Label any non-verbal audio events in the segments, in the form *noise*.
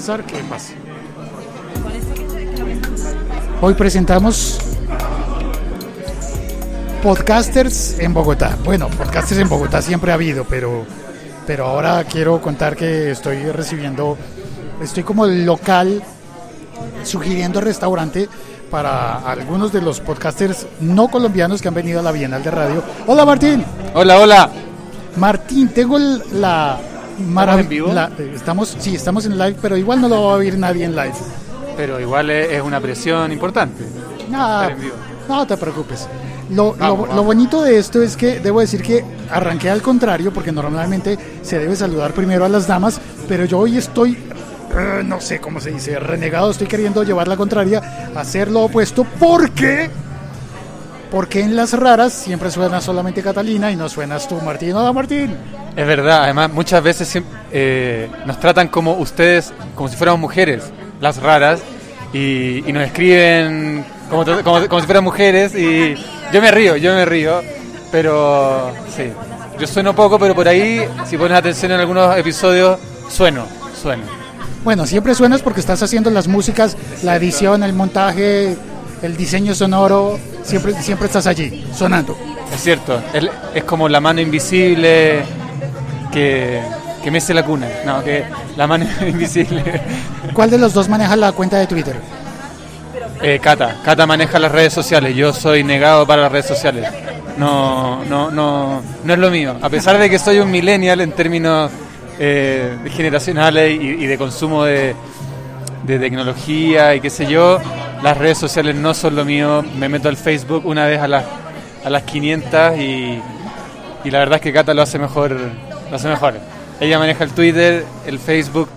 pasar, que pase. Hoy presentamos podcasters en Bogotá. Bueno, podcasters en Bogotá siempre ha habido, pero, pero ahora quiero contar que estoy recibiendo, estoy como local sugiriendo restaurante para algunos de los podcasters no colombianos que han venido a la Bienal de Radio. Hola Martín. Hola, hola. Martín, tengo la ¿Estamos en vivo? la- eh, estamos, sí, estamos en live, pero igual no lo va a oír nadie en live. Pero igual es una presión importante. Vivo. no te preocupes. Lo, Vamos, lo- vamos. lo bonito de esto es que debo decir que arranqué al contrario, porque normalmente se debe saludar primero a las damas, pero yo hoy estoy, eh, no sé cómo se dice, renegado, estoy queriendo llevar la contraria, hacer lo opuesto, porque, porque en las raras siempre suena solamente Catalina y no suenas tú, Martín. Hola, Martín. Es verdad, además muchas veces eh, nos tratan como ustedes, como si fuéramos mujeres, las raras, y, y nos escriben como, como si fueran mujeres, y yo me río, yo me río, pero sí, yo sueno poco, pero por ahí, si pones atención en algunos episodios, sueno, sueno. Bueno, siempre suenas porque estás haciendo las músicas, la edición, el montaje, el diseño sonoro, siempre, siempre estás allí, sonando. Es cierto, es, como la mano invisible que, que mece la cuna, no, que la mano *laughs* invisible. ¿Cuál de los dos maneja la cuenta de Twitter? Eh, Cata, Cata maneja las redes sociales, yo soy negado para las redes sociales. No, no, no, no es lo mío. A pesar de que soy un millennial en términos eh, generacionales y, y de consumo de, de tecnología y qué sé yo, las redes sociales no son lo mío. Me meto al Facebook una vez a las, a las 500 y, y la verdad es que Cata lo hace mejor, lo hace mejor. Ella maneja el Twitter, el Facebook,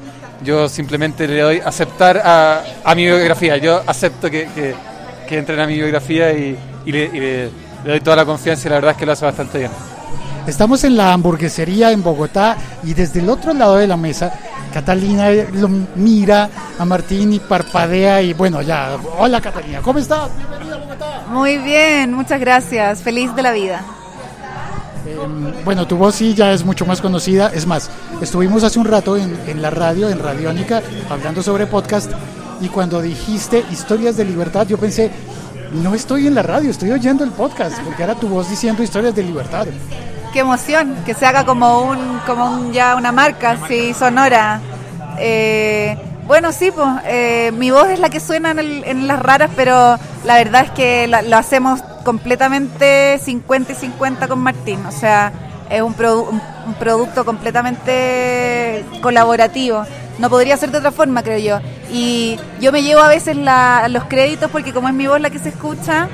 yo simplemente le doy aceptar a, a mi biografía. Yo acepto que, que, que entren a mi biografía y, y le, doy toda la confianza y la verdad es que lo hace bastante bien. Estamos en la hamburguesería en Bogotá y desde el otro lado de la mesa, Catalina lo mira a Martín y parpadea y bueno, ya. Hola Catalina, ¿cómo estás? Bienvenida a Bogotá. Muy bien, muchas gracias. Feliz de la vida. Eh, bueno, tu voz sí ya es mucho más conocida. Es más, estuvimos hace un rato en, en la radio, en Radiónica, hablando sobre podcast y cuando dijiste historias de libertad, yo pensé, no estoy en la radio, estoy oyendo el podcast, porque era tu voz diciendo historias de libertad. Qué emoción que se haga como un, como un- ya una marca, sí, sonora. Eh, bueno, sí, pues eh, mi voz es la que suena en, el- en las raras, pero la verdad es que la- lo hacemos completamente 50 y 50 con Martín. O sea, es un, produ- un producto completamente colaborativo. No podría ser de otra forma, creo yo. Y yo me llevo a veces la- los créditos porque como es mi voz la que se escucha,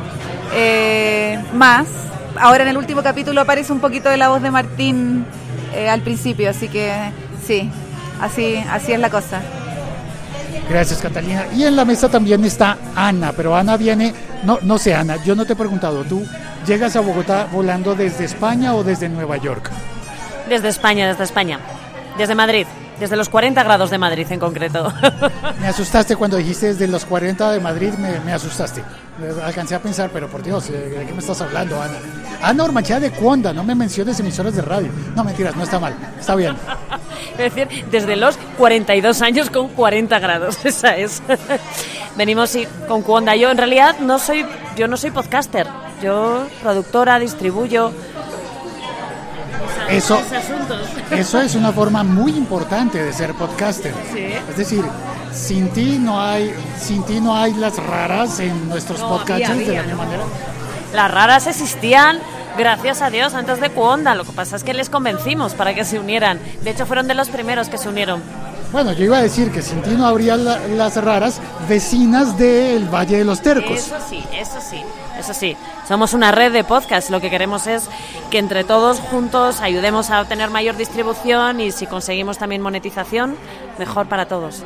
eh, más. Ahora en el último capítulo aparece un poquito de la voz de Martín eh, al principio, así que sí, así, así es la cosa. Gracias, Catalina. Y en la mesa también está Ana, pero Ana viene, no, no sé, Ana, yo no te he preguntado, ¿tú llegas a Bogotá volando desde España o desde Nueva York? Desde España, desde España. Desde Madrid. Desde los 40 grados de Madrid en concreto. Me asustaste cuando dijiste desde los 40 de Madrid, me, me asustaste. Alcancé a pensar, pero por Dios, eh, ¿de qué me estás hablando, Ana? Ana Ormachea de Cuonda, no me menciones emisoras de radio. No, mentiras, no está mal, está bien. *laughs* Es decir, desde los 42 años con 40 grados. *laughs* Esa es. Venimos con Cuonda. Yo en realidad no soy, yo no soy podcaster. Yo productora, distribuyo. Eso, asuntos. eso es una forma muy importante de ser podcaster. Sí. Es decir, sin ti no hay, sin ti no hay las raras en nuestros No, podcasters había, de la misma manera. Las raras existían, gracias a Dios, antes de Cuonda. Lo que pasa es que les convencimos para que se unieran. De hecho, fueron de los primeros que se unieron. Bueno, yo iba a decir que sin ti no habría la- las raras vecinas del Valle de los Tercos. Eso sí, eso sí, eso sí. Somos una red de podcasts. Lo que queremos es que entre todos juntos ayudemos a obtener mayor distribución y si conseguimos también monetización, mejor para todos.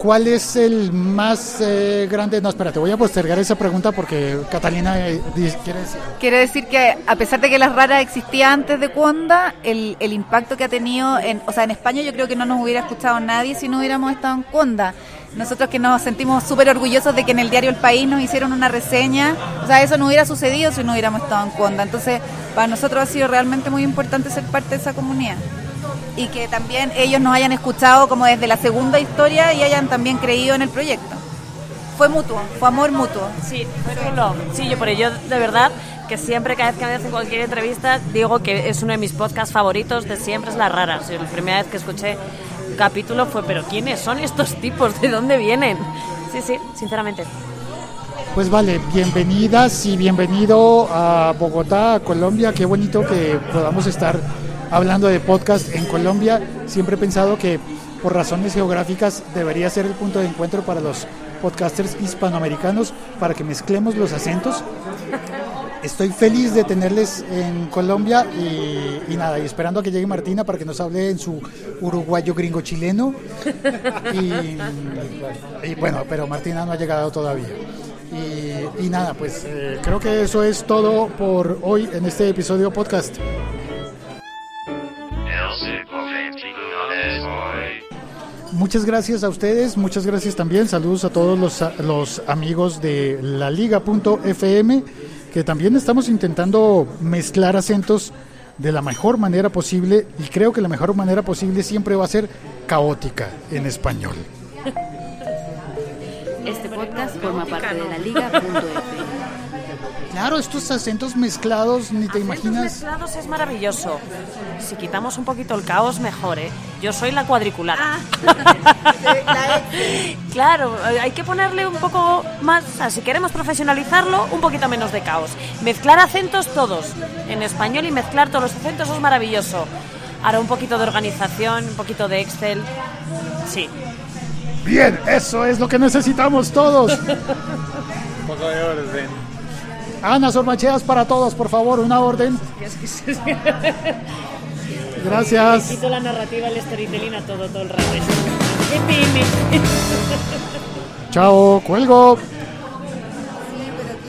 ¿Cuál es el más eh, grande? No, espérate, voy a postergar esa pregunta porque Catalina eh, quiere decir. Quiere decir que a pesar de que las raras existía antes de Cuonda, el, el impacto que ha tenido, en, o sea, en España yo creo que no nos hubiera escuchado nadie si no hubiéramos estado en Cuonda. Nosotros que nos sentimos súper orgullosos de que en el diario El País nos hicieron una reseña, o sea, eso no hubiera sucedido si no hubiéramos estado en Cuonda. Entonces, para nosotros ha sido realmente muy importante ser parte de esa comunidad. Y que también ellos nos hayan escuchado como desde la segunda historia y hayan también creído en el proyecto. Fue mutuo, fue amor mutuo. Sí, fue chulo. Sí, yo por ello, de verdad, que siempre, cada vez que me hacen cualquier entrevista, digo que es uno de mis podcasts favoritos de siempre, es La Rara. Sí, la primera vez que escuché un capítulo fue, pero ¿quiénes son estos tipos? ¿De dónde vienen? Sí, sí, sinceramente. Pues vale, bienvenidas y bienvenido a Bogotá, a Colombia. Qué bonito que podamos estar hablando de podcast en Colombia. Siempre he pensado que por razones geográficas debería ser el punto de encuentro para los podcasters hispanoamericanos para que mezclemos los acentos. Estoy feliz de tenerles en Colombia y, nada, y esperando a que llegue Martina para que nos hable en su uruguayo gringo chileno. Y, bueno, pero Martina no ha llegado todavía. Y, y nada, pues eh, creo que eso es todo por hoy en este episodio podcast. Muchas gracias a ustedes, muchas gracias también. Saludos a todos los, los amigos de la liga.fm, que también estamos intentando mezclar acentos de la mejor manera posible y creo que la mejor manera posible siempre va a ser caótica en español. Este podcast forma parte de la liga.fm. Claro, estos acentos mezclados, ni te Acentos imaginas. mezclados es maravilloso. Si quitamos un poquito el caos, mejor, ¿eh? Yo soy la cuadriculada. *laughs* Claro, eh, hay que ponerle un poco más, o sea, si queremos profesionalizarlo, un poquito menos de caos. Mezclar acentos todos en español y mezclar todos los acentos es maravilloso. Ahora un poquito de organización, un poquito de Excel. Sí. Bien, eso es lo que necesitamos todos. *laughs* Un poco de orden. Ana Sormacheas para todos, por favor, una orden. *laughs* Gracias. Quito la narrativa, el storytelling a todo, todo el rato. Chao, cuelgo.